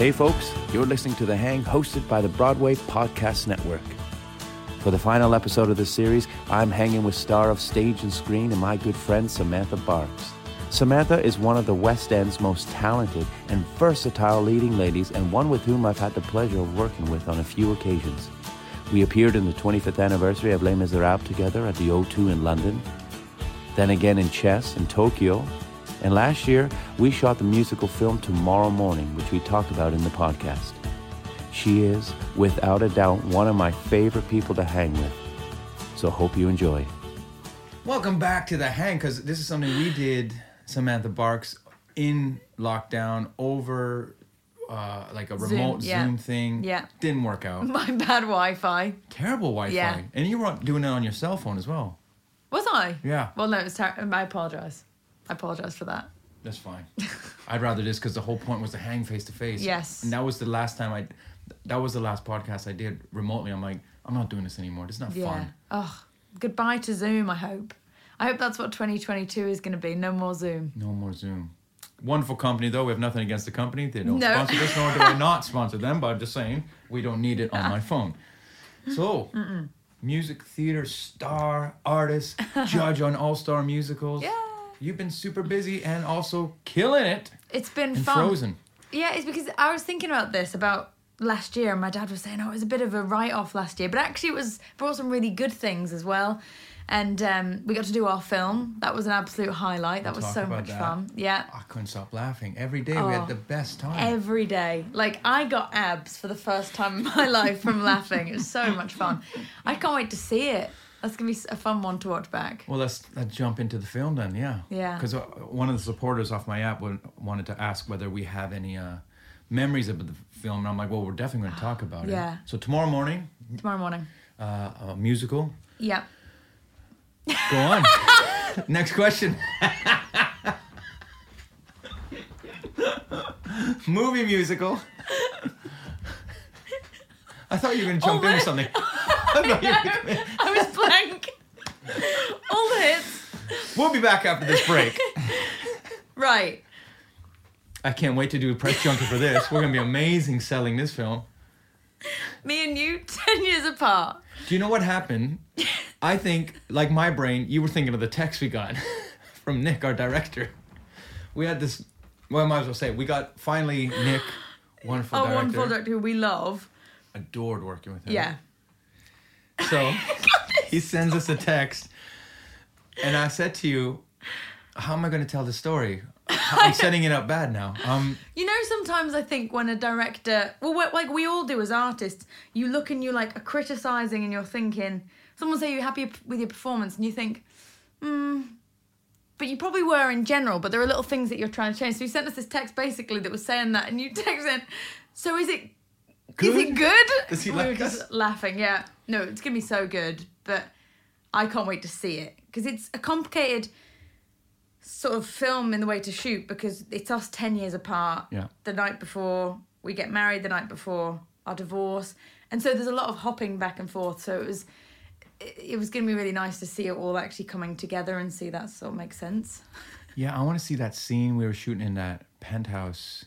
Hey, folks, you're listening to The Hang, hosted by the Broadway Podcast Network. For the final episode of this series, I'm hanging with star of stage and screen and my good friend Samantha Barks. Samantha is one of the West End's most talented and versatile leading ladies, and one with whom I've had the pleasure of working with on a few occasions. We appeared in the 25th anniversary of Les Miserables together at the O2 in London, then again in Chess in Tokyo, and last year we shot the musical film Tomorrow Morning, which we talked about in the podcast. She is, without a doubt, one of my favorite people to hang with. So hope you enjoy. Welcome back to the hang because this is something we did, Samantha Barks, in lockdown over uh, like a Zoom, remote yeah. Zoom thing. Yeah. Didn't work out. My bad Wi-Fi. Terrible Wi-Fi. Yeah. And you were doing it on your cell phone as well. Was I? Yeah. Well, no, it was ter- I apologize. I apologize for that. That's fine. I'd rather this because the whole point was to hang face to face. Yes. And that was the last time I, that was the last podcast I did remotely. I'm like, I'm not doing this anymore. This is not yeah. fun. Oh, goodbye to Zoom. I hope. I hope that's what 2022 is going to be. No more Zoom. No more Zoom. Wonderful company though. We have nothing against the company. They don't No. sponsor this, nor do I not sponsor them. But I'm just saying we don't need it on my phone. So, music theater star, artist, judge on all star musicals. Yeah. You've been super busy and also killing it. It's been fun. Frozen. Yeah, it's because I was thinking about this about last year, and my dad was saying, "Oh, it was a bit of a write-off last year," but actually, it was brought some really good things as well. And um, we got to do our film. That was an absolute highlight. That We'll was so much that. fun. Yeah. I couldn't stop laughing every day. We Oh. had the best time. Every day. Like, I got abs for the first time in my life from laughing. It was so much fun. I can't wait to see it. That's to be a fun one to watch back. Well, let's, let's jump into the film then. Yeah. Yeah. Because uh, one of the supporters off my app wanted to ask whether we have any uh, memories of the film, and I'm like, well, we're definitely going to talk about it. Yeah. So tomorrow morning, Tomorrow morning. uh, a musical. Yeah. Go on. Next question. Movie musical. I thought you were going to jump Oh, into something. I. Was blank. All the hits. We'll be back after this break. Right. I can't wait to do a press junket for this. We're going to be amazing selling this film. Me and you, 10 years apart. Do you know what happened? I think, like my brain, you were thinking of the text we got from Nick, our director. We had this. Well, I might as well say we got finally Nick, wonderful Oh, director, wonderful director who we love. adored working with him. Yeah. So he sends us a text, and I said to you, "How am I going to tell the story? I'm setting it up bad now." Um, You know, sometimes I think when a director, well, like we all do as artists, you look and you like are criticizing and you're thinking, someone say you're happy with your performance, and you think, hmm, but you probably were in general, but there are little things that you're trying to change. So you sent us this text basically that was saying that, and you texted, so is it is it good? Does he we were like just us? laughing. Yeah, no, it's gonna be so good, but I can't wait to see it because it's a complicated sort of film in the way to shoot because it's us 10 years apart Yeah. the night before we get married the night before our divorce and so there's a lot of hopping back and forth so it was it, it was going to be really nice to see it all actually coming together and see that sort of make sense Yeah, I want to see that scene we were shooting in that penthouse.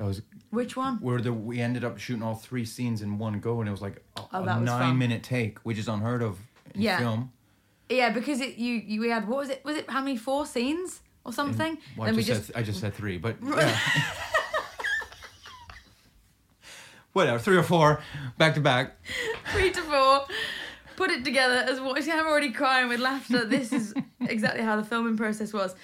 That was Which one? where the we ended up shooting all three scenes in one go, and it was like a, Oh, a was nine fun. minute take, which is unheard of in Yeah. film. Yeah, because it you you we had what was it? Was it how many four scenes or something? Well, I Then we just, I just said three, but yeah. whatever, three or four, back to back. three to four. Put it together as what I'm already crying with laughter. This is exactly how the filming process was.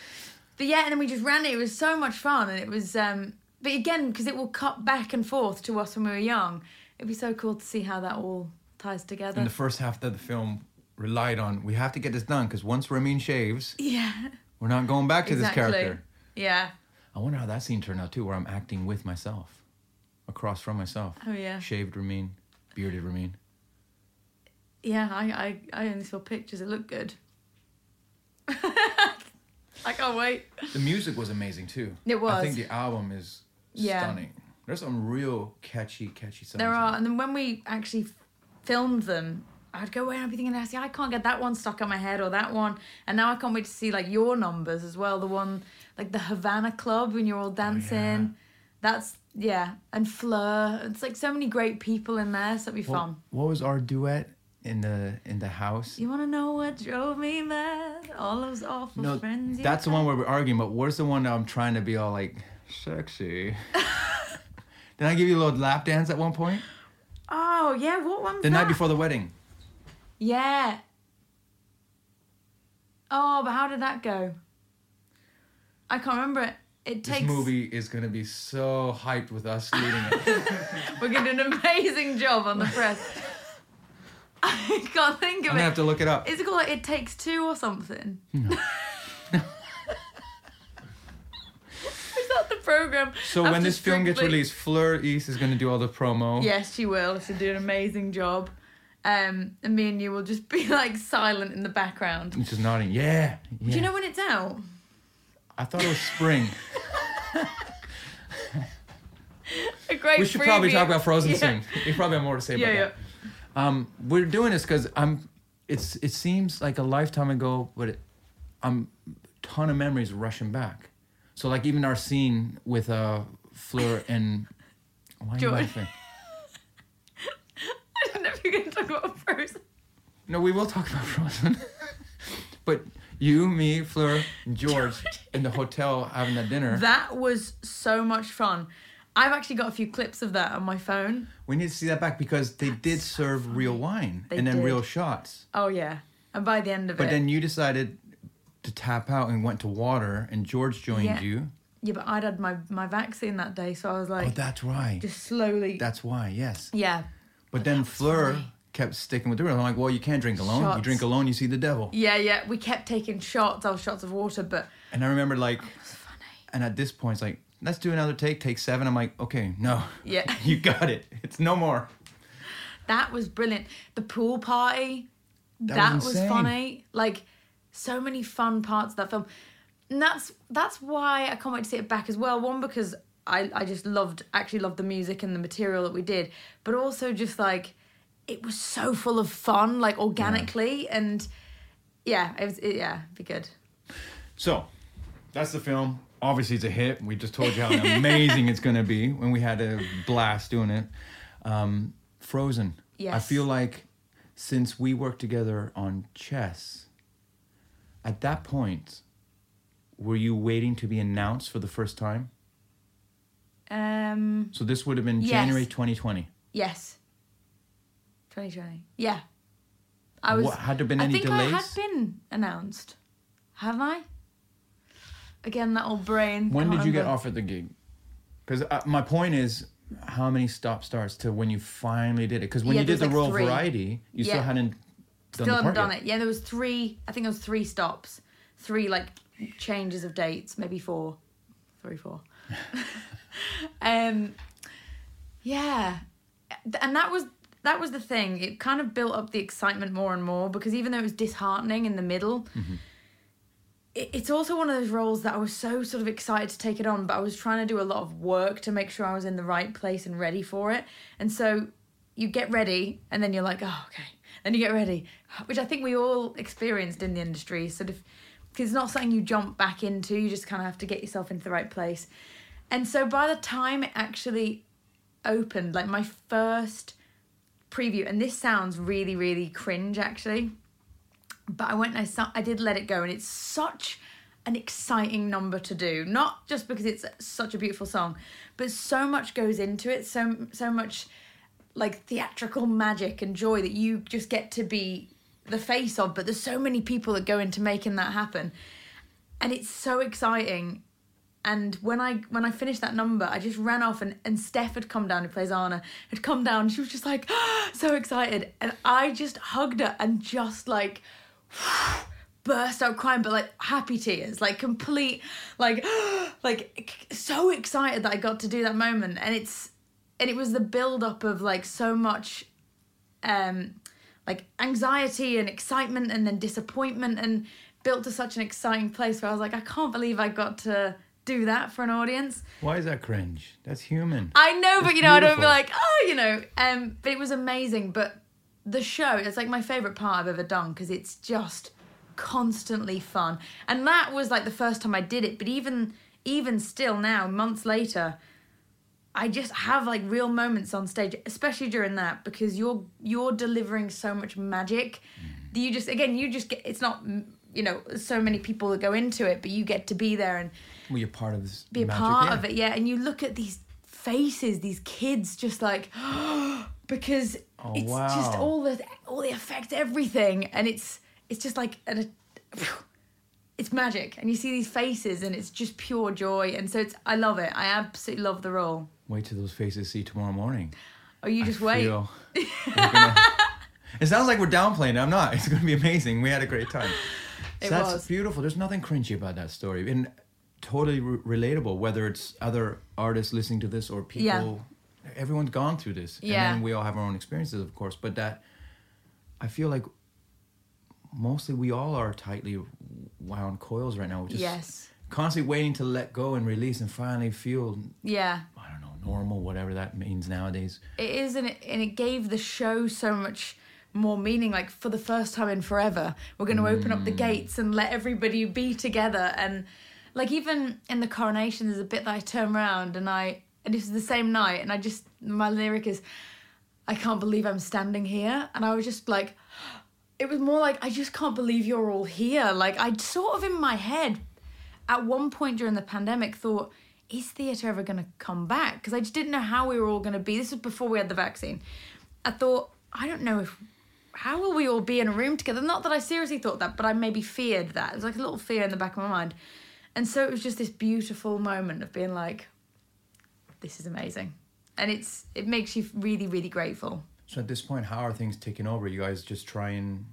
But yeah, and then we just ran it. It was so much fun, and it was. um But again, because it will cut back and forth to us when we were young, it'd be so cool to see how that all ties together. And the first half of the film relied on we have to get this done because once Ramin shaves, yeah, we're not going back to exactly. this character. Yeah. I wonder how that scene turned out too, where I'm acting with myself, across from myself. Oh yeah. Shaved Ramin, bearded Ramin. Yeah, I, I, I only saw pictures. It looked good. I can't wait. The music was amazing too. It was. I think the album is Yeah. stunning. There's some real catchy, catchy songs. There are, and then when we actually filmed them, I'd go away and I'd be thinking, I see, I can't get that one stuck in my head or that one. And now I can't wait to see like your numbers as well. The one like the Havana Club when you're all oh, dancing. That's yeah, and Fleur. It's like so many great people in there. So it'll be What, fun. what was our duet in the in the house? You want to know what drove me mad? All those awful No, friends. that's the one where we're arguing. But where's the one that I'm trying to be all like sexy? Did I give you a little lap dance at one point? Oh yeah, what one? The night before the wedding. Yeah. Oh, but how did that go? I can't remember it. It takes. This movie is gonna be so hyped with us leading it. We're gonna do an amazing job on the press. I can't think of I'm it. gonna have to look it up. Is it called like It Takes Two or something? Is that the program? So when this film gets released, Fleur East is gonna do all the promo. Yes, she will. She'll do an amazing job. Um, and me and you will just be like silent in the background. And Just nodding. Yeah. yeah. Do you know when it's out? I thought it was spring. A great. we should probably talk about Frozen Yeah. soon. We probably have more to say Yeah, about yeah. that. Um, we're doing this because I'm. It's it seems like a lifetime ago, but it, I'm ton of memories rushing back. So like even our scene with uh Fleur and why are you George. laughing? I don't know if you're to talk about Frozen. No, we will talk about Frozen. but you, me, Fleur, and George in the hotel having that dinner. That was so much fun. I've actually got a few clips of that on my phone. we need to see that back because they did serve real wine They and then did. real shots. Oh yeah, and by the end of But it, But then you decided to tap out and went to water, and George joined Yeah. you. yeah, but I'd had my my vaccine that day, so I was oh, like, oh, that's right. just slowly. That's why, yes. yeah, But then Fleur kept sticking with the rule. I'm like, well, you can't drink alone. You drink alone, you see the devil. yeah, yeah. We kept taking shots. I shots of water, but And I remember like, and at this point, it's like, let's do another take, take seven. I'm like, okay, no, yeah, you got it. It's no more. that was brilliant. The pool party, That that, was was, funny. Like so many fun parts of that film. And that's that's why I can't wait to see it back as well. One because I I just loved actually loved the music and the material that we did, but also just like it was so full of fun, like organically, and yeah, it was it, yeah, be good. So, that's the film. Obviously, it's a hit. We just told you how amazing it's going to be when we had a blast doing it. Um, Frozen. I feel like since we worked together on chess, at that point, were you waiting to be announced for the first time? Um, So this would have been Yes. January 2020. yes, twenty twenty. Yeah, I was. What- had there been I any think I had been announced. Have I? Again, that old brain. When did you get remember. offered the gig? Because uh, my point is, how many stop starts to when you finally did it? Because when Yeah, you did the was, Royal three. Variety, you still hadn't Still haven't done yet. it. Yeah, there was three. I think there was three stops, three like changes of dates, maybe four, three, four. um, yeah, and that was that was the thing. It kind of built up the excitement more and more because even though it was disheartening in the middle, it, it's also one of those roles that I was so sort of excited to take it on, but I was trying to do a lot of work to make sure I was in the right place and ready for it. And so you get ready, and then you're like, oh, okay. Then you get ready, which I think we all experienced in the industry. Sort of because it's not something you jump back into. You just kind of have to get yourself into the right place. And so by the time it actually opened, like my first preview, and this sounds really, really cringe actually, but I went and I, I did let it go, and it's such an exciting number to do. Not just because it's such a beautiful song, but so much goes into it. So so much like theatrical magic and joy that you just get to be the face of. But there's so many people that go into making that happen, and it's so exciting. And when I when I finished that number, I just ran off and, and Steph had come down who plays Anna had come down. She was just like so excited, and I just hugged her and just like burst out crying, but like happy tears, like complete, like like so excited that I got to do that moment, and it's and it was the build up of like so much, um, like anxiety and excitement, and then disappointment, and built to such an exciting place where I was like, I can't believe I got to do that for an audience. Why is that cringe? That's human. I know, That's but you know, I don't be like, oh, you know. Um, but it was amazing. But the show, it's like my favorite part I've ever done because it's just constantly fun. And that was like the first time I did it. But even even still now, months later, I just have like real moments on stage, especially during that, because you're you're delivering so much magic. Mm. that You just again, you just get. It's not mm, you know so many people that go into it, but you get to be there and Well, you're part of this. be a magic, part yeah. of it, yeah. And you look at these faces, these kids, just like because Oh, it's just all the all the effects, everything, and it's it's just like an, it's magic, and you see these faces, and it's just pure joy, and so it's I love it. I absolutely love the role. Wait till those faces see tomorrow morning. Oh, you I just wait. feel gonna- it sounds like we're downplaying. it. I'm not. It's going to be amazing. We had a great time. So It that's was. beautiful. There's nothing cringy about that story, and totally re- relatable. Whether it's other artists listening to this or people, Yeah. everyone's gone through this, Yeah. and then we all have our own experiences, of course. But that, I feel like, mostly we all are tightly wound coils right now, is Yes. constantly waiting to let go and release and finally feel Yeah. Normal, whatever that means nowadays. It is, and it, and it gave the show so much more meaning. Like for the first time in forever, we're going to open up the Mm. gates and let everybody be together. And like even in the coronation, there's a bit that I turn around and I, and this is the same night, and I just my lyric is, I can't believe I'm standing here, and I was just like, it was more like I just can't believe you're all here. Like I sort of in my head, at one point during the pandemic, thought. Is theatre ever going to come back? Because I just didn't know how we were all going to be. This was before we had the vaccine. I thought, I don't know if how will we all be in a room together? Not that I seriously thought that, but I maybe feared that. It was like a little fear in the back of my mind. And so it was just this beautiful moment of being like, this is amazing. And it's it makes you really, really grateful. So at this point, how are things taking over? You guys just try and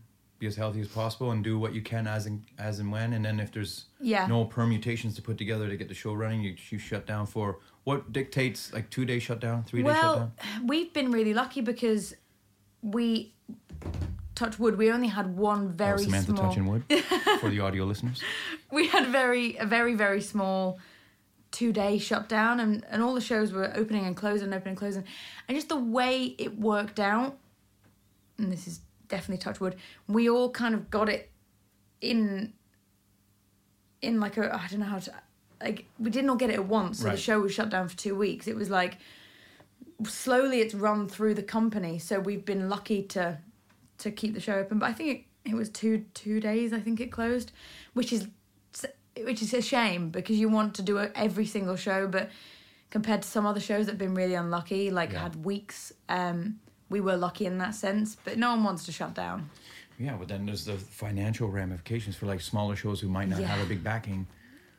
be as healthy as possible and do what you can as and as and when, and then if there's Yeah. no permutations to put together to get the show running, you you shut down for what dictates like two day shutdown, three day well, shutdown. we've been really lucky because we touch wood, we only had one oh, very oh, Samantha small touching wood for the audio listeners. we had very a very very small two day shutdown and, and all the shows were opening and closing opening and closing and just the way it worked out and this is definitely touch wood. We all kind of got it in in like a i don't know how to like we didn't all get it at once. So Right. the show was shut down for two weeks. It was like slowly it's run through the company. So we've been lucky to to keep the show open. But i think it, it was two two days i think it closed which is which is a shame because you want to do every single show. But compared to some other shows that have been really unlucky like Yeah. had weeks um we were lucky in that sense but no one wants to shut down Yeah, but then there's the financial ramifications for like smaller shows who might not Yeah. have a big backing.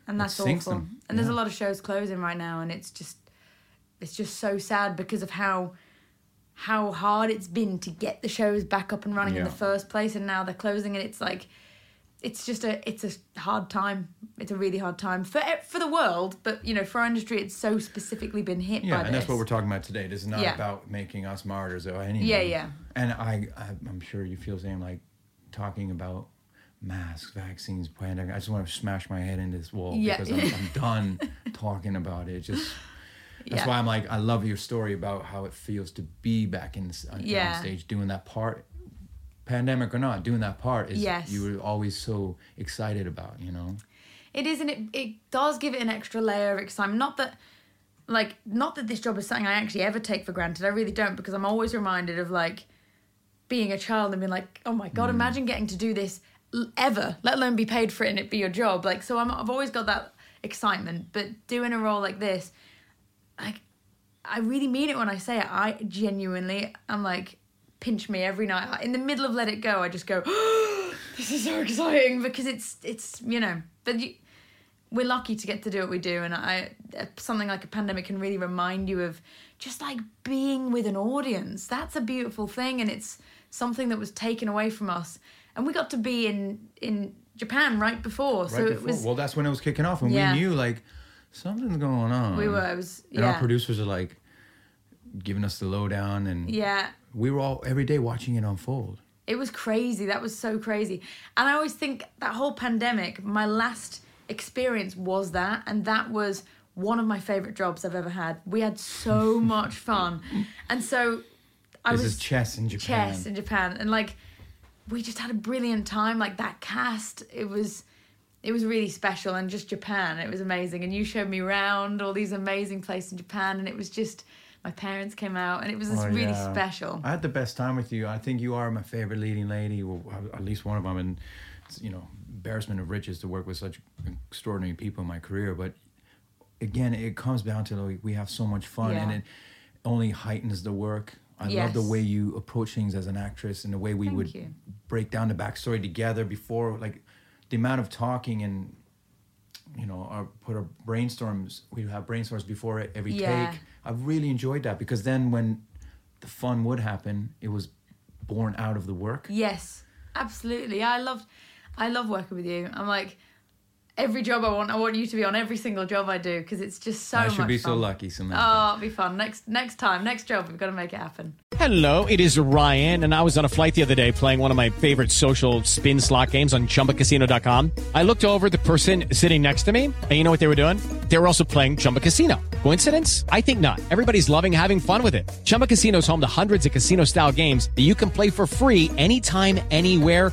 and that's awful them. and there's a lot of shows closing right now and it's just it's just so sad because of how how hard it's been to get the shows back up and running in the first place and now they're closing and it's like it's just a it's a hard time it's a really hard time for for the world but you know for our industry it's so specifically been hit Yeah, by and this that's what we're talking about today. This is not Yeah. about making us martyrs or anything. Yeah, yeah. And I, I, I'm sure you feel the same. Like talking about masks, vaccines, pandemic. I just want to smash my head into this wall Yeah. because I'm, I'm done talking about it. Just that's Yeah. why I'm like, I love your story about how it feels to be back in on, on stage doing that part. Pandemic or not, doing that part is Yes. you were always so excited about, you know. It is, and it it does give it an extra layer of excitement. Not that, like, not that this job is something I actually ever take for granted. I really don't, because I'm always reminded of like being a child and being like, oh my god, mm. imagine getting to do this ever, let alone be paid for it and it be your job. Like, so I'm, I've always got that excitement. But doing a role like this, like, I really mean it when I say it. I genuinely, I'm like, pinch me every night. In the middle of Let It Go, I just go, this is so exciting because it's it's you know, but you, we're lucky to get to do what we do, and I something like a pandemic can really remind you of just like being with an audience. That's a beautiful thing, and it's something that was taken away from us, and we got to be in in Japan right before, so right it was well, that's when it was kicking off, and Yeah. we knew like something's going on. we were it was and our producers are like giving us the lowdown, and yeah we were all every day watching it unfold. It was crazy. That was so crazy. And I always think that whole pandemic, my last experience was that. And that was one of my favorite jobs I've ever had. We had so much fun. And so I this was chess in Japan. chess in Japan. And like, we just had a brilliant time. Like that cast, it was. It was really special and just Japan. It was amazing. And you showed me around all these amazing places in Japan. And it was just, my parents came out and it was just Oh, really yeah. special. I had the best time with you. I think you are my favorite leading lady, well, at least one of them. And it's, you know, embarrassment of riches to work with such extraordinary people in my career. But again, it comes down to like we have so much fun, and it only heightens the work. I love the way you approach things as an actress, and the way we Thank would you. break down the backstory together before, like the amount of talking and you know, our put our brainstorms. We have brainstorms before every Yeah. take. I've really enjoyed that because then when the fun would happen, it was born out of the work. Yes, absolutely. I loved, I love working with you. I'm like, every job I want, I want you to be on every single job I do because it's just so I much should be so fun. lucky, Samantha. Oh, it'll be fun. Next, next time, next job, we've got to make it happen. Hello, it is Ryan, and I was on a flight the other day playing one of my favorite social spin slot games on chumbacasino.com. I looked over the person sitting next to me, and you know what they were doing? They were also playing Chumba Casino. Coincidence? I think not. Everybody's loving having fun with it. Chumba Casino is home to hundreds of casino style games that you can play for free anytime, anywhere,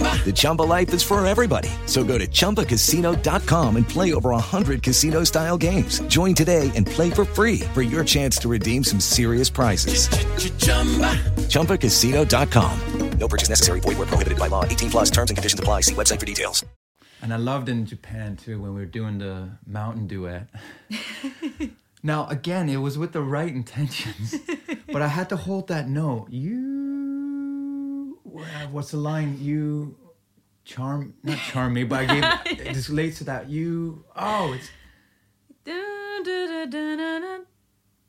The Chumba life is for everybody. So go to ChumbaCasino.com and play over 100 casino style games. Join today and play for free for your chance to redeem some serious prizes. ChumbaCasino.com. No purchase necessary. Void were prohibited by law. 18 plus terms and conditions apply. See website for details. And I loved in Japan too when we were doing the mountain duet. now again, it was with the right intentions, but I had to hold that note. You, what's the line? You charm, not charm me, but I gave this relates to that. You, oh, it's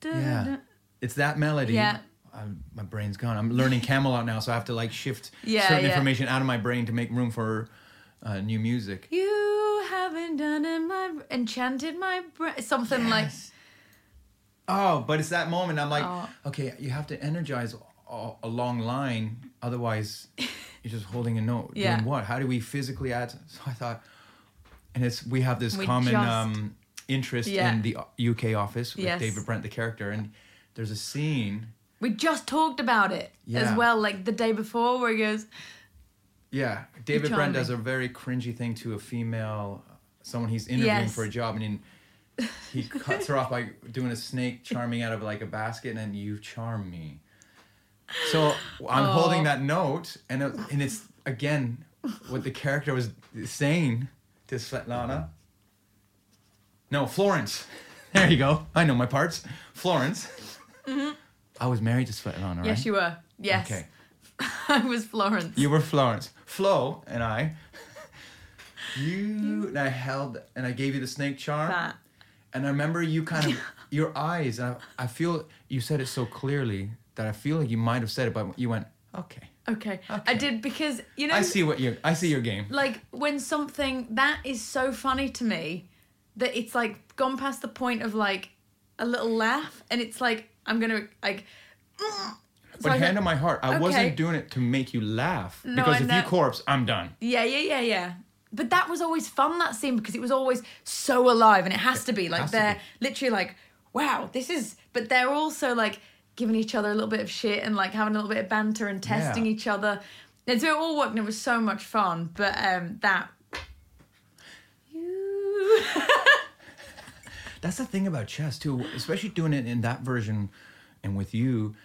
yeah, it's that melody. Yeah. I'm, my brain's gone. I'm learning Camelot now, so I have to like shift Yeah, certain yeah. information out of my brain to make room for uh, new music. You haven't done in my enchanted my brain. Something like Oh, but it's that moment. I'm like, Oh. okay, you have to energize a, a long line, otherwise you're just holding a note. Yeah. Doing what? How do we physically add? So I thought, and it's we have this We common just- um, interest Yeah. in the UK office with Yes. David Brent, the character, and there's a scene. we just talked about it Yeah. as well, like the day before, where he goes, Yeah, David Brent does a very cringy thing to a female, someone he's interviewing Yes. for a job, and then he cuts her off by doing a snake charming out of like a basket, and then you charm me. So I'm Aw. holding oh. that note, and it, and it's again what the character was saying to Svetlana. No, Florence. There you go. I know my parts. Florence. Mm-hmm. I was married to Svetlana, right? "Yes, you were. Yes, Okay. I was Florence." You were Florence. Flo and I. You and I held and I gave you the snake charm. That. And I remember you kind of your eyes. I, I feel you said it so clearly that I feel like you might have said it, but you went okay. Okay. I did because you know I see what you. I see your game. like when something that is so funny to me that it's like gone past the point of like a little laugh and it's like I'm gonna like mm. so But I hand on my heart, I Okay. wasn't doing it to make you laugh. No, because if you corpse, I'm done. Yeah, yeah, yeah, yeah. But that was always fun that scene because it was always so alive and it has to be like they're be. literally like, wow, this is. But they're also like giving each other a little bit of shit and like having a little bit of banter and testing Yeah. each other. And so it all worked and it was so much fun. But um that. That's the thing about chess too, especially doing it in that version, and with you.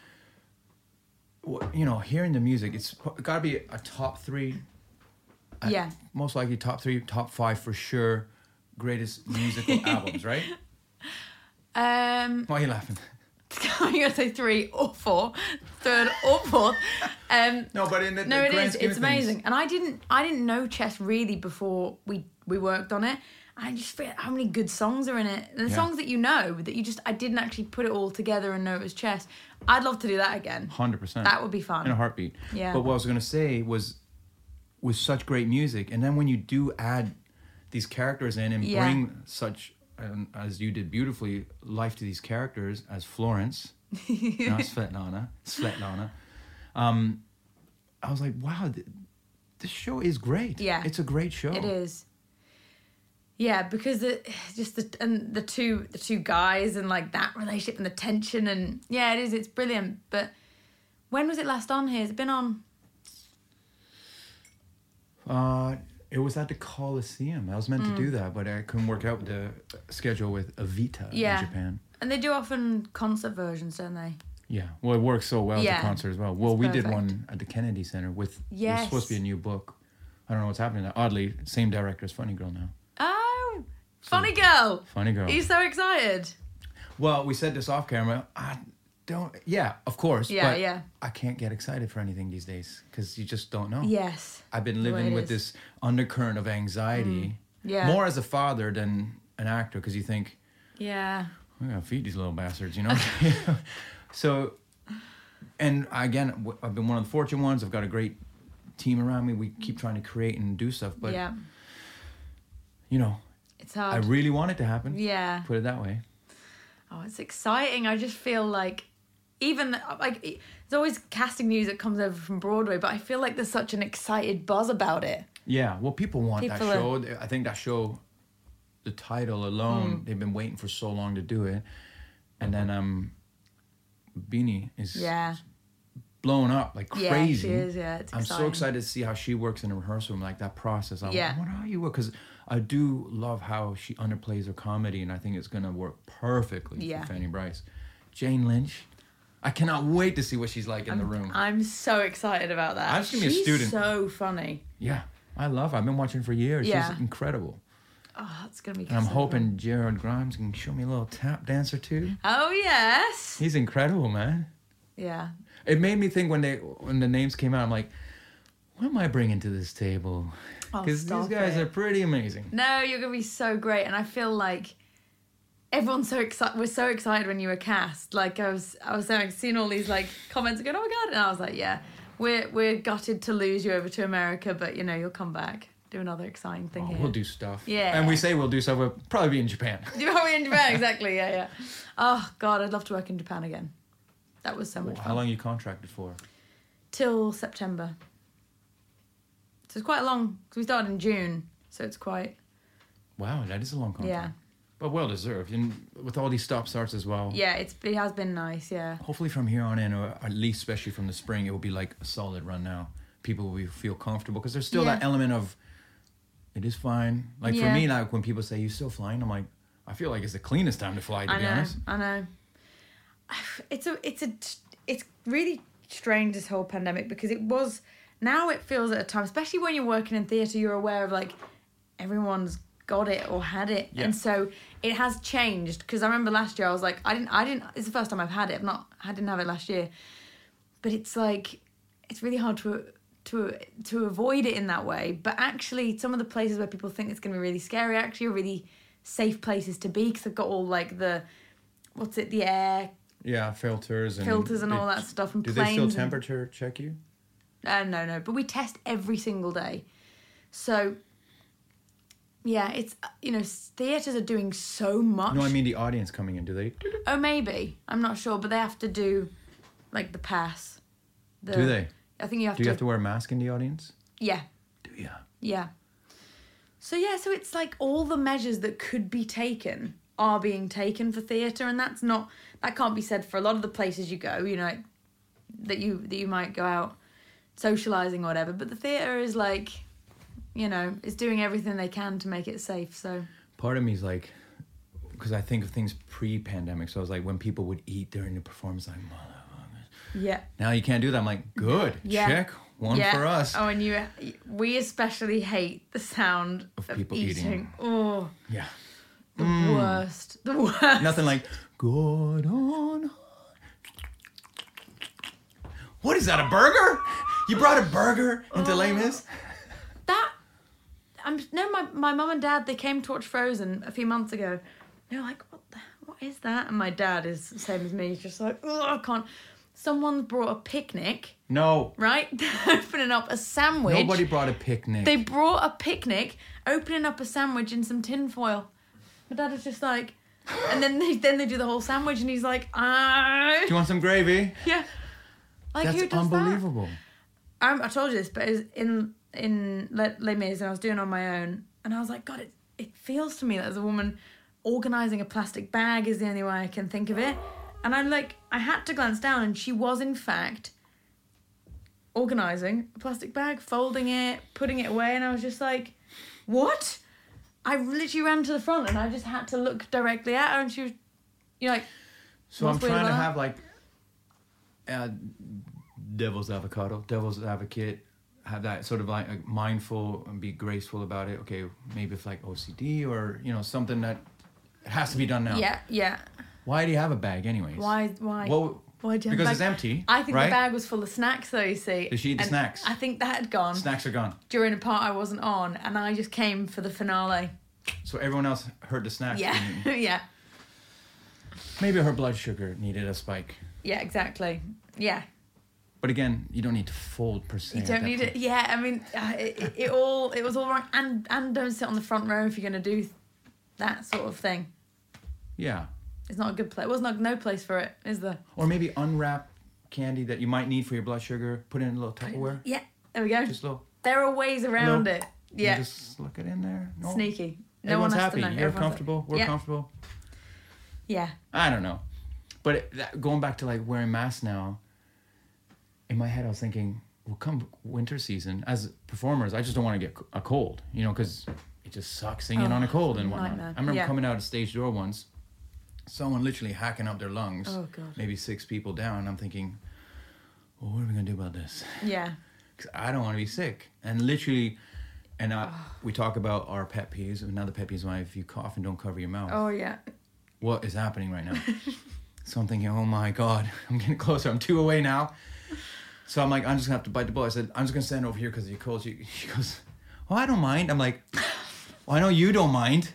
You know, hearing the music, it's got to be a top three. Yeah. Most likely top three, top five for sure. Greatest musical albums, right? Um, Why are you laughing? I'm gonna say three or four, third or fourth. Um, No, but in the, no, the it is. It's of things- amazing, and I didn't. I didn't know chess really before we we worked on it. I just feel how many good songs are in it. And the Yeah. songs that you know that you just I didn't actually put it all together and know it was chess. I'd love to do that again. Hundred percent. That would be fun. In a heartbeat. Yeah. But what I was gonna say was, with such great music, and then when you do add these characters in and Yeah. bring such, um, as you did beautifully, life to these characters as Florence, not Svetlana, Svetlana. Um, I was like, wow, th- this show is great. Yeah. It's a great show. It is. Yeah, because the just the and the two the two guys and like that relationship and the tension and yeah, it is. It's brilliant. But when was it last on here? Has it been on? Uh, it was at the Coliseum. I was meant Mm. to do that, but I couldn't work out the schedule with Evita Yeah. in Japan. And they do often concert versions, don't they? Yeah, well, it works so well Yeah. at the concert as well. Well, It's we did one at the Kennedy Center with. It was supposed to be a new book. I don't know what's happening. Oddly, same director as Funny Girl now. Oh, funny girl. Funny Girl. He's so excited. Well, we said this off camera. I don't. Yeah, of course. Yeah, but yeah. I can't get excited for anything these days because you just don't know. Yes. I've been living with is. this undercurrent of anxiety. Mm, yeah. More as a father than an actor because you think Yeah. we gotta feed these little bastards, you know. so, and again, I've been one of the fortunate ones. I've got a great team around me. We keep trying to create and do stuff, but yeah. you know, It's hard. I really want it to happen. Yeah. Put it that way. Oh, it's exciting. I just feel like even like it's always casting news that comes over from Broadway, but I feel like there's such an excited buzz about it. Yeah. Well, people want People that are- show. I think that show, the title alone, Mm. they've been waiting for so long to do it, and then um, Beanie is Yeah. blown up like crazy. Yeah, she is, yeah, it's I'm so excited to see how she works in a rehearsal room, like that process. I'm Yeah. like, what are you? Because I do love how she underplays her comedy, and I think it's gonna work perfectly Yeah. for Fanny Brice. Jane Lynch, I cannot wait to see what she's like in the room. I'm so excited about that. I'm just gonna be a She's student. so funny. yeah, I love. her. I've been watching for years. Yeah. She's incredible, Oh, it's gonna be. and I'm hoping. Jared Grimes can show me a little tap dance or two. Oh yes. He's incredible, man. Yeah. It made me think when they when the names came out. I'm like, what am I bringing to this table? Oh, Because these guys it. are pretty amazing. No, you're gonna be so great, and I feel like everyone's so excited. We're so excited when you were cast. Like I was, I was saying, seeing all these like comments going, "Oh my god!" And I was like, "Yeah, we're we're gutted to lose you over to America, but you know you'll come back, do another exciting thing Oh, here." we'll do stuff. Yeah. And we say we'll do stuff. We'll probably be in Japan. You we're in Japan, exactly. Yeah, yeah. Oh God, I'd love to work in Japan again. That was so much How fun. long you contracted for? Till September. So it's quite long because we started in June, so it's quite Wow, that is a long contract. yeah, But well deserved. And with all these stop starts as well. yeah. It's it has been nice. Yeah. Hopefully from here on in, or at least especially from the spring, it will be like a solid run now. People will feel comfortable because there's still that element of it is fine. Like for me, like when people say you're still flying, I'm like, I feel like it's the cleanest time to fly. To I be know, honest. I know. It's a, it's a, it's really strange this whole pandemic because it was. Now it feels at a time, especially when you're working in theatre, you're aware of like everyone's got it or had it, Yeah. and so it has changed. Because I remember last year I was like, I didn't, I didn't. It's the first time I've had it. I've not, I didn't have it last year, but it's like, it's really hard to. To, to avoid it in that way, but actually, some of the places where people think it's going to be really scary actually are really safe places to be because they've got all like the what's it, the air Yeah, filters and filters and all they- that stuff and Do they still and- temperature check you? Uh, no, no, but we test every single day. So, yeah, it's uh, you know theaters are doing so much. No, I mean the audience coming in. Do they? Oh, maybe I'm not sure, but they have to do like the pass. The, Do they? I think you have to Do to. you have to wear a mask in the audience? Yeah. Do you? Yeah. So yeah, so it's like all the measures that could be taken are being taken for theatre, and that's not that can't be said for a lot of the places you go. You know, like, that you that you might go out socializing or whatever, but the theatre is like, you know, is doing everything they can to make it safe. So Part of me is like, because I think of things pre-pandemic. So I was like, when people would eat during the performance, like, yeah. Now you can't do that. I'm like, good. Yeah. Check. One Yeah. for us. Oh, and you, we especially hate the sound Of of, people eating. eating. Oh, Yeah. the Mm. worst. The worst. Nothing like good on. What is that? A burger? You brought a burger into Les Mis? That I'm no my my mum and dad they came to watch Frozen a few months ago. They're like, what the, what is that? And my dad is the same as me. He's just like, oh, I can't. Someone brought a picnic, No. right? They're opening up a sandwich. Nobody brought a picnic. They brought a picnic, opening up a sandwich in some tin foil. My dad is just like, and then they then they do the whole sandwich, and he's like, ah, Do you want some gravy? yeah. Like That's who does that? unbelievable. I, I told you this, but it was in in Les Les Mis, and I was doing it on my own, and I was like, God, it it feels to me that as a woman, organizing a plastic bag is the only way I can think of it, and I'm like I had to glance down, and she was in fact organizing a plastic bag, folding it, putting it away, and I was just like, what? I literally ran to the front, and I just had to look directly at her, and she was, you know, like, So I'm trying to have like uh, devil's avocado, devil's advocate, have that sort of like, mindful and be graceful about it. Okay, maybe it's like OCD or you know something that has to be done now. yeah, yeah. Why do you have a bag anyways? Why? Why? Well, why do you have because it's empty. I think right? the bag was full of snacks, though. You see. Did she eat the And snacks? I think that had gone Snacks are gone. during a part I wasn't on, and I just came for the finale. So everyone else heard the snacks. Yeah, yeah, Maybe her blood sugar needed a spike. yeah, exactly. Yeah, But again, you don't need to fold per se. you don't need it. Yeah, I mean, uh, it, it, all it was all wrong, and and don't sit on the front row if you're gonna do that sort of thing. Yeah. It's not a good place. It was not no place for it, is there? Or maybe unwrap candy that you might need for your blood sugar. Put it in a little Tupperware. Yeah, there we go. Just little. There are ways around it. You Yeah, Just look it in there. No. sneaky. No Everyone's one has happy. to know. You're Everyone's comfortable. like- We're yeah. comfortable. Yeah. I don't know. But it, that, going back to like wearing masks now, in my head I was thinking, well, come winter season, as performers, I just don't want to get a cold, you know, because it just sucks singing Oh, on a oh, cold and whatnot. nightmare. I remember Yeah. coming out of stage door once, someone literally hacking up their lungs, Oh, God. maybe six people down. And I'm thinking, well, what are we gonna do about this? Yeah. Because I don't want to be sick. And literally, and I, oh. we talk about our pet peeves. And another pet peeve is why if you cough and don't cover your mouth Oh yeah. what is happening right now. so I'm thinking, oh my god, I'm getting closer. I'm two away now. So I'm like, I'm just gonna have to bite the bullet. I said, I'm just gonna stand over here because he cold. She, she goes, well, I don't mind. I'm like, well, I know you don't mind,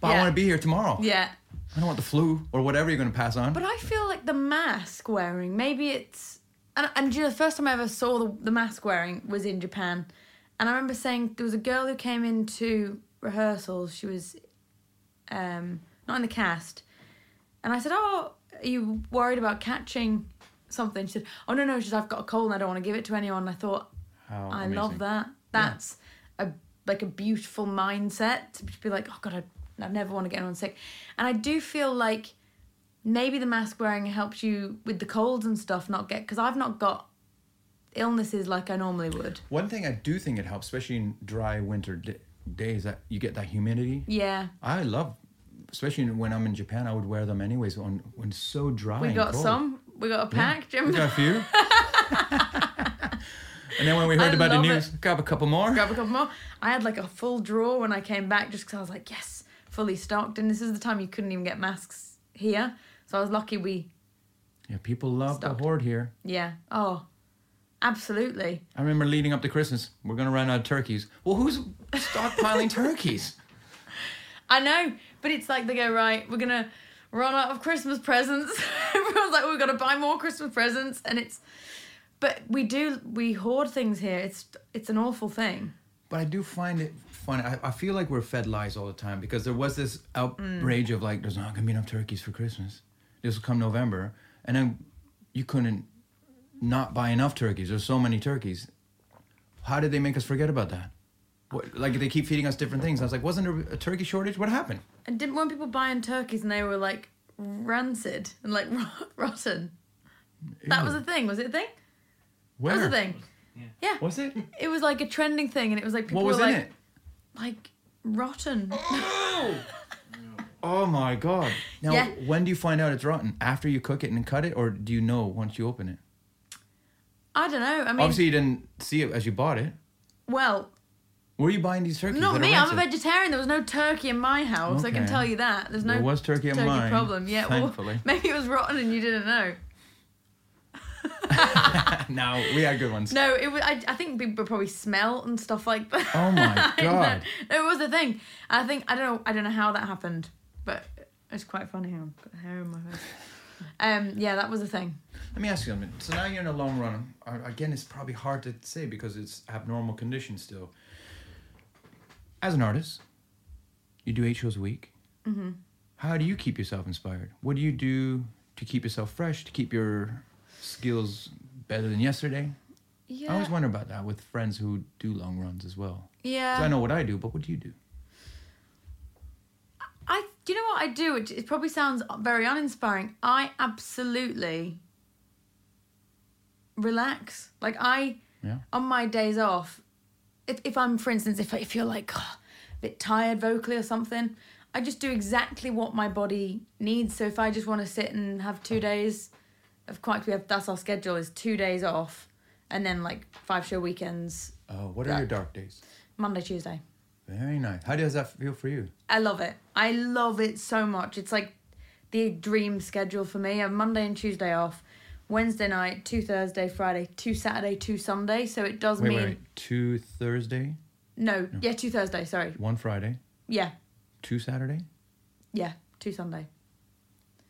but I want to be here tomorrow. Yeah. I don't want the flu or whatever you're gonna pass on. But I feel like the mask wearing, maybe it's. And, and you know, the first time I ever saw the, the mask wearing was in Japan. And I remember saying there was a girl who came into rehearsals. She was um, not in the cast. And I said, Oh, are you worried about catching something? She said, Oh, no, no. She said, I've got a cold and I don't want to give it to anyone. I thought, How I amazing. love that. That's a like a beautiful mindset to be like, oh god, I, I never want to get anyone sick. And I do feel like maybe the mask wearing helps you with the colds and stuff not get because I've not got illnesses like I normally would. One thing I do think it helps, especially in dry winter d- days, that you get that humidity. Yeah. I love, especially when I'm in Japan, I would wear them anyways when when it's so dry. We got some. We got a pack. Jim. We got a few. and then when we heard I about the news, it. grab a couple more. Grab a couple more. I had like a full drawer when I came back just because I was like, yes, fully stocked. And this is the time you couldn't even get masks here. So I was lucky we, Yeah, people love the hoard here. yeah. Oh, absolutely. I remember leading up to Christmas, we're gonna run out of turkeys. Well, who's stockpiling turkeys? I know, but it's like they go right. We're gonna run out of Christmas presents. Everyone's like, we've got to buy more Christmas presents, and it's But we do we hoard things here. It's it's an awful thing. But I do find it funny. I, I feel like we're fed lies all the time because there was this outrage of like, there's not gonna be enough turkeys for Christmas. This will come November, and then you couldn't not buy enough turkeys. There's so many turkeys. How did they make us forget about that? What, like they keep feeding us different things. I was like, wasn't there a turkey shortage? What happened? And didn't weren't people buying turkeys and they were like rancid and like rotten? That was a thing. Was it a thing? Where That was a thing. Yeah. Was it? It was like a trending thing, and it was like people What was were in like it? like rotten. Oh! oh my god! Now, Yeah. when do you find out it's rotten? After you cook it and cut it, or do you know once you open it? I don't know. I mean, Obviously, you didn't see it as you bought it. well, Where are you buying these turkeys? not me. I'm a vegetarian. There was no turkey in my house. I can Okay. tell you that. There's no There was turkey in mine, problem. Yeah, thankfully. well, maybe it was rotten and you didn't know. no, we had good ones. No, it was. I, I think people probably smell and stuff like that. Oh my god! no, it was a thing. I think I don't know. I don't know how that happened, but it's quite funny. I've got hair in my face. Um, yeah, that was a thing. Let me ask you something. So now you're in a long run. Uh, Again, it's probably hard to say because it's abnormal conditions still. As an artist, you do eight shows a week. hmm How do you keep yourself inspired? What do you do to keep yourself fresh, to keep your skills better than yesterday? I always wonder about that with friends who do long runs as well. Yeah. I know what I do, but what do you do? I do you know what I do? It, it probably sounds very uninspiring. I absolutely relax. Like I Yeah. on my days off, if if I'm for instance if I feel like "Oh, a bit tired vocally or something, I just do exactly what my body needs. So if I just want to sit and have two days of quite we have that's our schedule is two days off and then like five show weekends Oh, what are Yeah. your dark days? Monday, Tuesday. Very nice. How does that feel for you? I love it. I love it so much. It's like the dream schedule for me. I have Monday and Tuesday off, Wednesday night, two Thursday, Friday, two Saturday, two Sunday. So it does Wait, mean wait, wait. Two Thursday, no, yeah, two Thursday. Sorry, one Friday, yeah, two Saturday. yeah, two Sunday.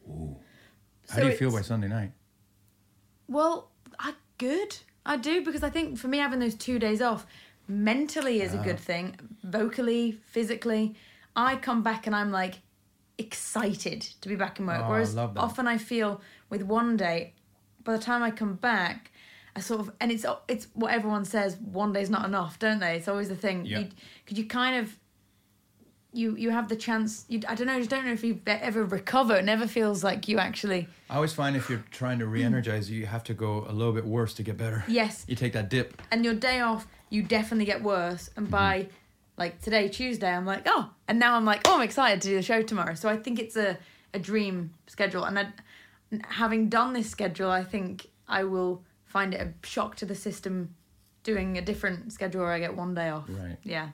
How So do you feel by Sunday night? Well, I good. I do because I think for me having those two days off mentally is a ah. good thing. Vocally, physically, I come back and I'm like excited to be back in work. Oh, I Whereas love that. often I feel with one day, by the time I come back, I sort of and it's it's what everyone says. One day's not enough, don't they? It's always the thing. Yeah. Because you kind of you you have the chance. You I don't know. I just don't know if you ever recover. It never feels like you actually. I always find if you're trying to re-energize, you have to go a little bit worse to get better. Yes. You take that dip. and your day off, you definitely get worse. And mm-hmm. by like today, Tuesday, I'm like, oh, and now I'm like, oh, I'm excited to do the show tomorrow. So I think it's a, a dream schedule. And I, having done this schedule, I think I will find it a shock to the system doing a different schedule where I get one day off. Right. Yeah.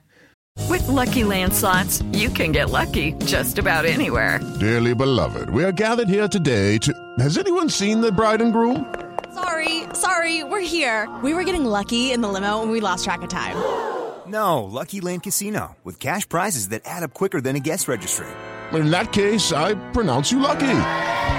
With Lucky Land slots, you can get lucky just about anywhere. Dearly beloved, we are gathered here today to. Has anyone seen the bride and groom? Sorry, sorry, we're here. We were getting lucky in the limo and we lost track of time. No, Lucky Land Casino, with cash prizes that add up quicker than a guest registry. In that case, I pronounce you lucky.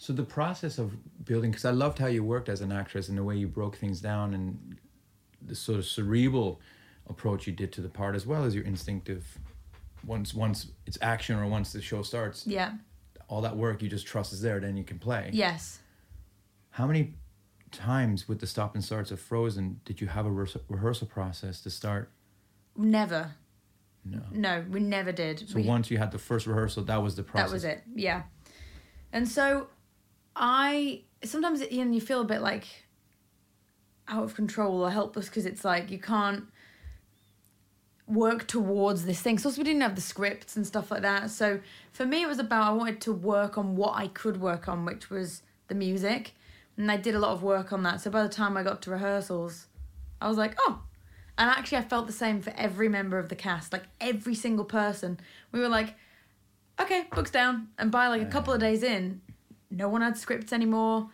So the process of building, because I loved how you worked as an actress and the way you broke things down and the sort of cerebral approach you did to the part, as well as your instinctive. Once once it's action or once the show starts, Yeah. all that work you just trust is there, then you can play. Yes. How many times with the stop and starts of Frozen did you have a rehearsal, rehearsal process to start? Never. No. No, we never did. So we, once you had the first rehearsal, that was the process. That was it. Yeah. And so I sometimes you know you feel a bit like out of control or helpless because it's like you can't work towards this thing. So we didn't have the scripts and stuff like that. So for me, it was about I wanted to work on what I could work on, which was the music, and I did a lot of work on that. So by the time I got to rehearsals, I was like, oh. And actually, I felt the same for every member of the cast, like every single person. We were like, okay, books down. And by like a couple of days in, no one had scripts anymore.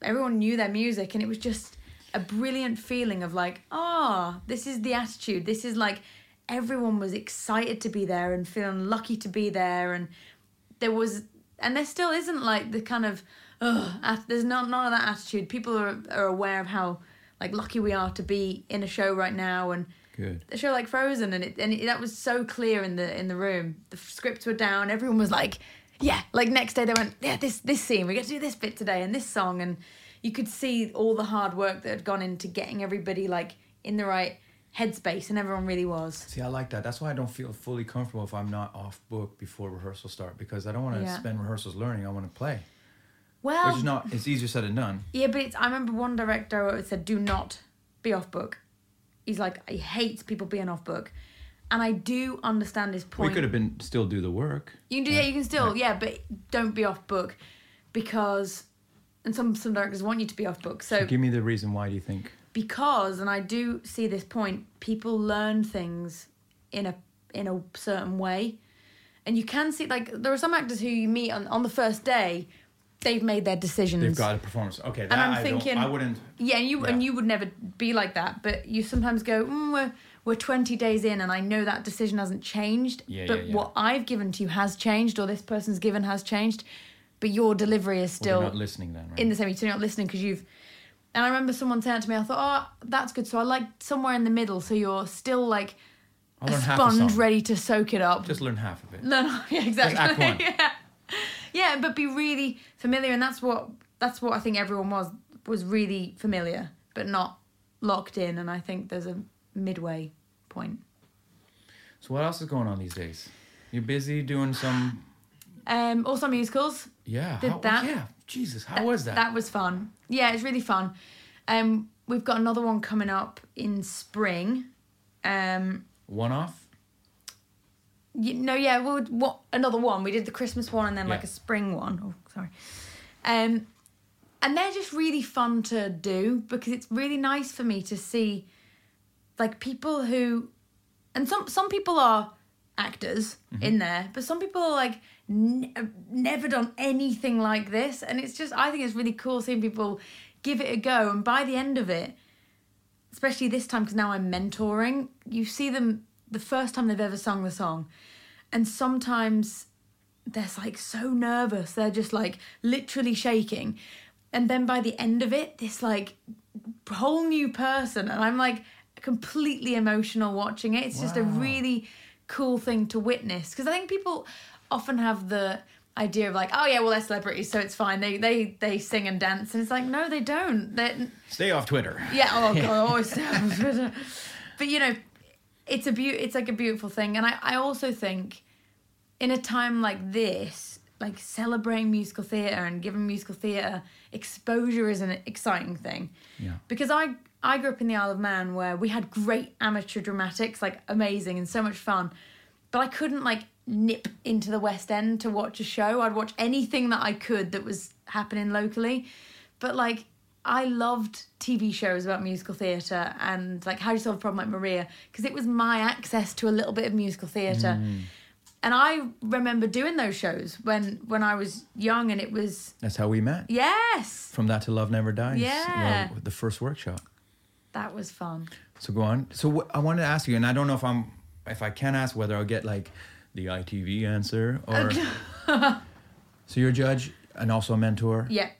Everyone knew their music, and it was just a brilliant feeling of like, ah, oh, this is the attitude. This is like everyone was excited to be there and feeling lucky to be there, and there was, and there still isn't like the kind of, oh, there's not none of that attitude. People are are aware of how like lucky we are to be in a show right now, and Good. a show like Frozen, and it and it, that was so clear in the in the room. The scripts were down. Everyone was like, yeah. Like next day they went, yeah, this this scene we get to do this bit today and this song, and you could see all the hard work that had gone into getting everybody like in the right headspace, and everyone really was. See, I like that. That's why I don't feel fully comfortable if I'm not off book before rehearsal start because I don't want to Yeah. spend rehearsals learning. I want to play. Well, Which is not. It's easier said than done. Yeah, but it's, I remember one director said, "Do not be off book." He's like, he hates people being off book, and I do understand his point. We could have been still do the work. You can do yeah, you can still yeah, but don't be off book because and some some directors want you to be off book. So Give me the reason why do you think? because and I do see this point, people learn things in a in a certain way. And you can see like there are some actors who you meet on, on the first day, they've made their decisions. They've got a performance. Okay, that and I'm I thinking I wouldn't. Yeah, and you and you would never be like that, but you sometimes go, mm, we're we're 20 days in, and I know that decision hasn't changed, Yeah, but yeah, yeah. what I've given to you has changed, or this person's given has changed, but your delivery is Well, still not listening then, right? in the same. You're not listening because you've. And I remember someone saying to me. I thought, oh, that's good. So I like somewhere in the middle, so you're still like I'll a half a sponge ready to soak it up. Just learn half of it. No, no, yeah, exactly. yeah. yeah, but be really familiar, and that's what that's what I think everyone was was really familiar, but not locked in. And I think there's a midway point. So what else is going on these days? You're busy doing some. Um, All Star musicals. Yeah. Did how- that? Yeah. Jesus, how was that? That was fun. Yeah, it's really fun. Um, we've got another one coming up in spring. Um, One off. You, no, yeah, well, what another one? We did the Christmas one and then like a spring one. Oh, sorry. Um, and they're just really fun to do because it's really nice for me to see, like people who, and some some people are actors mm-hmm. in there, but some people are like n- uh, never done anything like this, and it's just I think it's really cool seeing people give it a go, and by the end of it, especially this time because now I'm mentoring, you see them the first time they've ever sung the song, and sometimes they're like so nervous, they're just like literally shaking, and then by the end of it, this like whole new person, and I'm like completely emotional watching it. It's just a really cool thing to witness because I think people often have the idea of like, oh yeah, well they're celebrities, so it's fine. They they they sing and dance, and it's like no, they don't. They Stay off Twitter. yeah. Oh god, always stay on Twitter. But you know, it's a beau- It's like a beautiful thing, and I I also think, in a time like this, like celebrating musical theatre and giving musical theatre exposure is an exciting thing. Yeah. Because I I grew up in the Isle of Man where we had great amateur dramatics, like amazing and so much fun, but I couldn't like nip into the West End to watch a show. I'd watch anything that I could that was happening locally, but like I loved TV shows about musical theatre and like How Do You Solve a Problem Like Maria because it was my access to a little bit of musical theatre. Mm. And I remember doing those shows when when I was young, and it was That's how we met. yes, From that to love never dies. Yeah. Well, the first workshop. That was fun. So go on. So wh- I wanted to ask you, and I don't know if I'm, if I can ask whether I'll get like the ITV answer or. so you're a judge and also a mentor. Yeah.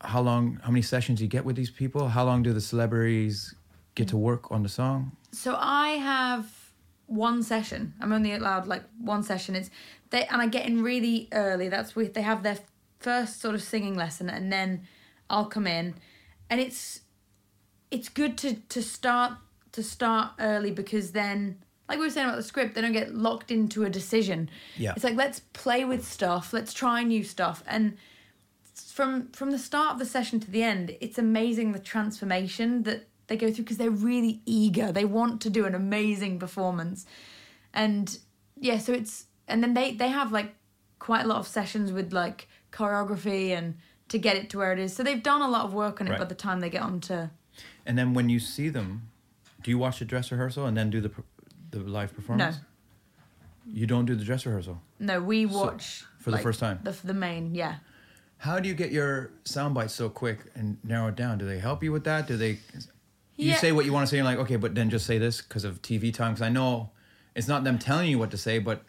How long? How many sessions do you get with these people? How long do the celebrities get to work on the song? So I have one session. I'm only allowed like one session. It's they and I get in really early. That's with they have their first sort of singing lesson, and then I'll come in, and it's it's good to to start to start early because then like we were saying about the script, they don't get locked into a decision. Yeah. It's like let's play with stuff, let's try new stuff, and from from the start of the session to the end, it's amazing the transformation that they go through because they're really eager. They want to do an amazing performance, and yeah, so it's and then they they have like quite a lot of sessions with like choreography and to get it to where it is. So they've done a lot of work on it Right. by the time they get onto. And then when you see them, do you watch the dress rehearsal and then do the the live performance? No. You don't do the dress rehearsal. No, we watch for the first time? The the main, yeah. How do you get your sound bites so quick and narrow it down? Do they help you with that? Do they? You Yeah. say what you want to say. You're like, okay, but then just say this because of TV time. Because I know it's not them telling you what to say, but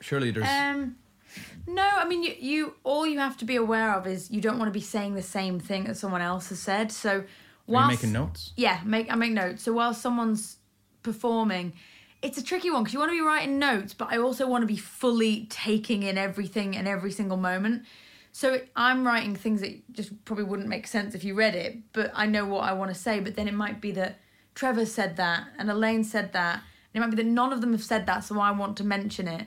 surely there's. Um, no, I mean you, you. All you have to be aware of is you don't want to be saying the same thing that someone else has said. So, whilst making notes? Yeah, make I make notes. So while someone's performing, it's a tricky one because you want to be writing notes, but I also want to be fully taking in everything and every single moment. So I'm writing things that just probably wouldn't make sense if you read it, but I know what I want to say. But then it might be that Trevor said that and Elaine said that, and it might be that none of them have said that, so I want to mention it.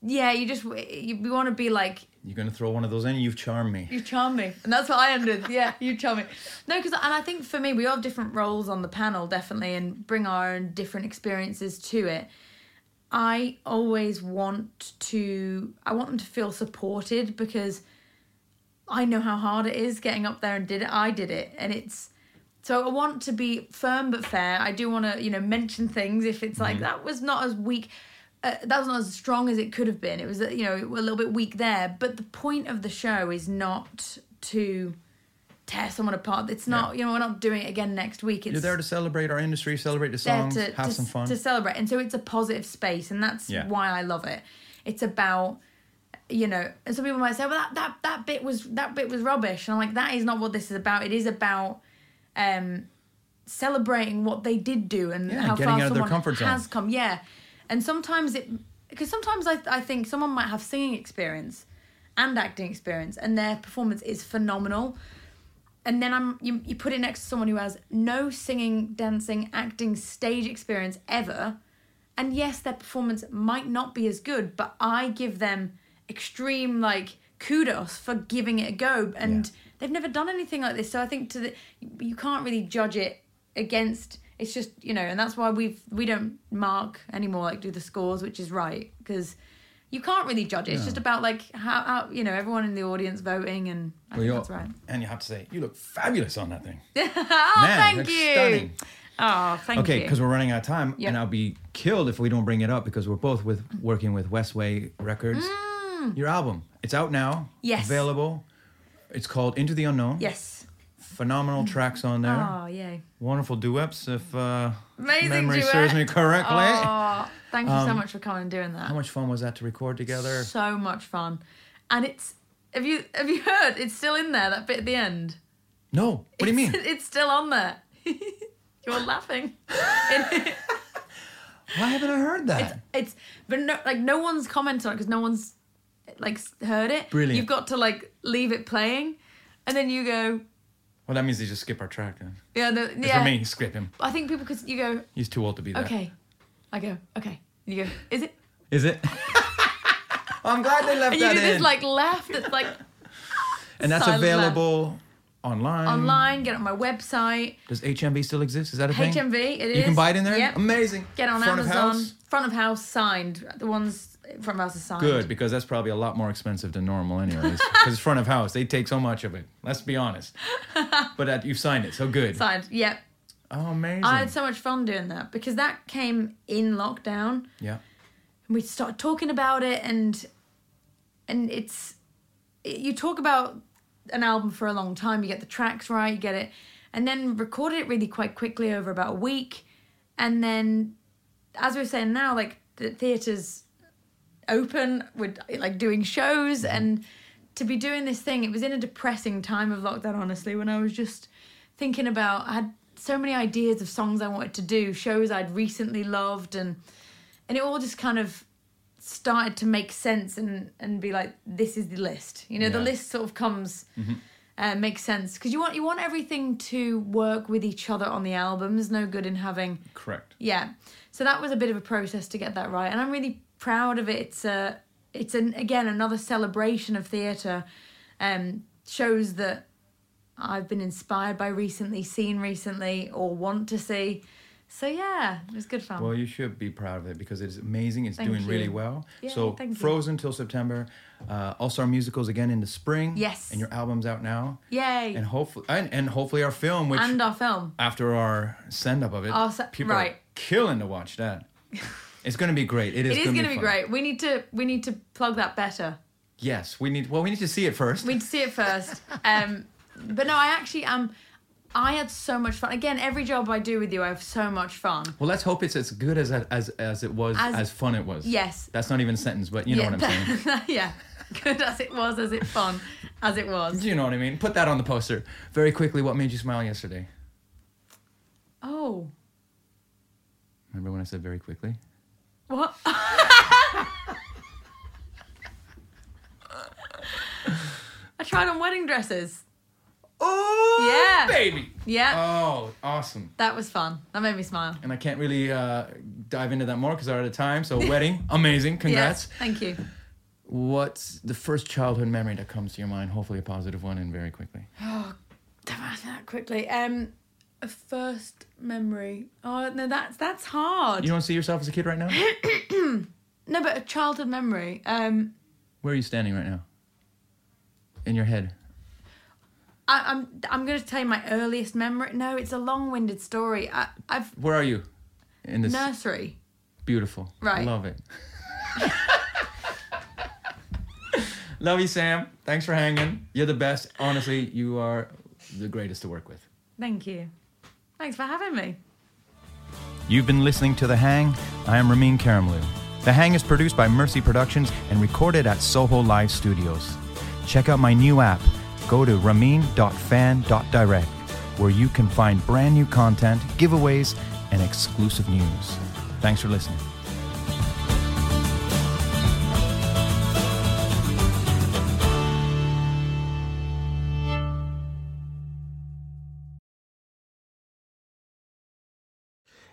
Yeah, you just you, you want to be like You're gonna throw one of those in. You've charmed me. you charm me, and that's what I ended. Yeah, you charm me. No, because and I think for me, we all have different roles on the panel, definitely, and bring our own different experiences to it. I always want to. I want them to feel supported because I know how hard it is getting up there and did it. I did it, and it's. So I want to be firm but fair. I do want to, you know, mention things if it's like mm-hmm. that was not as weak, uh, that was not as strong as it could have been. It was, you know, a little bit weak there. But the point of the show is not to tear someone apart. It's not, you know, we're not doing it again next week. It's You're there to celebrate our industry, celebrate the songs, to, have to, some fun. to celebrate. And so it's a positive space, and that's Yeah. why I love it. It's about you know, and some people might say, well, that, that that bit was that bit was rubbish, and I'm like, that is not what this is about. It is about um, celebrating what they did do and Yeah, how far out of their someone has come. Yeah, and sometimes it because sometimes I I think someone might have singing experience and acting experience, and their performance is phenomenal. And then I'm you, you put it next to someone who has no singing, dancing, acting, stage experience ever, and yes, their performance might not be as good, but I give them extreme like kudos for giving it a go, and they've never done anything like this. So I think to the you can't really judge it against. It's just you know, and that's why we've we don't mark anymore, like do the scores, which is right because you can't really judge it. It's just about like how, how you know everyone in the audience voting, and I Well, think that's right. And you have to say, you look fabulous on that thing. oh, Man, thank you. stunning. Oh, thank okay, you. because we're running out of time, Yep. and I'll be killed if we don't bring it up because we're both with working with Westway Records. Your album, it's out now. Mm. Yes. Available. It's called Into the Unknown. Yes. Phenomenal tracks on there. Oh, yay. Wonderful duets, if uh, Amazing memory duet. serves me correctly. Oh, thank you so Um, much for coming and doing that. How much fun was that to record together? So much fun, and it's have you have you heard? It's still in there. That bit at the end. No. What do you mean? It's still on there. You're laughing. Why haven't I heard that? It's but no, like no one's commented on it because no one's like heard it. Brilliant. You've got to like leave it playing, and then you go, Well, that means they just skip our track then. yeah, the, yeah. For me, skip him. I think people because you go, He's too old to be that. okay. I go, okay. You go, is it? Is it? I'm glad they left And you that do this like left. It's like and that's silent available online. online. Get it on my website. Does HMV still exist? Is that a thing? HMV. It is. You can buy it in there. Yep. Amazing. Get on Front of Amazon. house? Front of house signed. The ones front of house is signed. Good, because that's probably a lot more expensive than normal, anyways. Because front of house, they take so much of it. Let's be honest. but that you've signed it, so good. Signed. Yep. Oh, amazing. I had so much fun doing that because that came in lockdown. yeah. and we started talking about it and and it's you talk about an album for a long time you get the tracks right you get it and then recorded it really quite quickly over about a week and then as we're saying now like the theaters open with like doing shows and to be doing this thing it was in a depressing time of lockdown honestly when i was just thinking about i had so many ideas of songs i wanted to do shows i'd recently loved and and it all just kind of started to make sense and and be like this is the list. You know the list sort of comes uh, makes sense. Because you want you want everything to work with each other on the album. There's no good in having Correct. yeah. So that was a bit of a process to get that right. And i'm really proud of it it's a it's an again another celebration of theatre um shows that I've been inspired by recently, seen recently, or want to see. So yeah, it was good fun. Well, you should be proud of it because it's amazing. It's Thank doing really well. Yay, so thank you. Frozen till September, uh, All Star musicals again in the spring. Yes. And your album's out now. Yay! And hopefully, and, and hopefully our film, which and our film. after our send up of it, Our se- people right. are killing to watch that. it's going to be great. It is. It is going to be fun. great. We need to we need to plug that better. Yes, we need. Well, we need to see it first. We need to see it first. Um, but no, I actually am. I had so much fun. Again, every job I do with you, I have so much fun. well, let's hope it's as good as as as it was, as, As- fun it was. Yes. That's not even a sentence, but you know yeah, what I'm saying. yeah, good as it was, as it fun as it was. Do you know what I mean? Put that on the poster. Very quickly, what made you smile yesterday? Oh, Remember when I said very quickly? What? I tried on wedding dresses. Oh, yeah, baby. Yeah, Oh, awesome. that was fun. That made me smile. And I can't really uh, dive into that more because I'm out of time. So, wedding, amazing. Congrats. Yes, thank you. What's the first childhood memory that comes to your mind? Hopefully, a positive one and very quickly. Oh, damn it, that quickly. Um, a first memory. Oh no, that's that's hard. You don't see yourself as a kid right now? no, but a childhood memory. Um, Where are you standing right now? In your head. I, I'm I'm going to tell you my earliest memory. No, it's a long-winded story. I, I've Where are you? In this nursery. beautiful. Right. Love it. Love you, Sam. Thanks for hanging. You're the best. Honestly, you are the greatest to work with. Thank you. Thanks for having me. You've been listening to The Hang. I am Ramin Karimloo. The Hang is produced by Mercy Productions and recorded at Soho Live Studios. Check out my new app. Go to ramin.fan.direct, where you can find brand new content, giveaways, and exclusive news. Thanks for listening.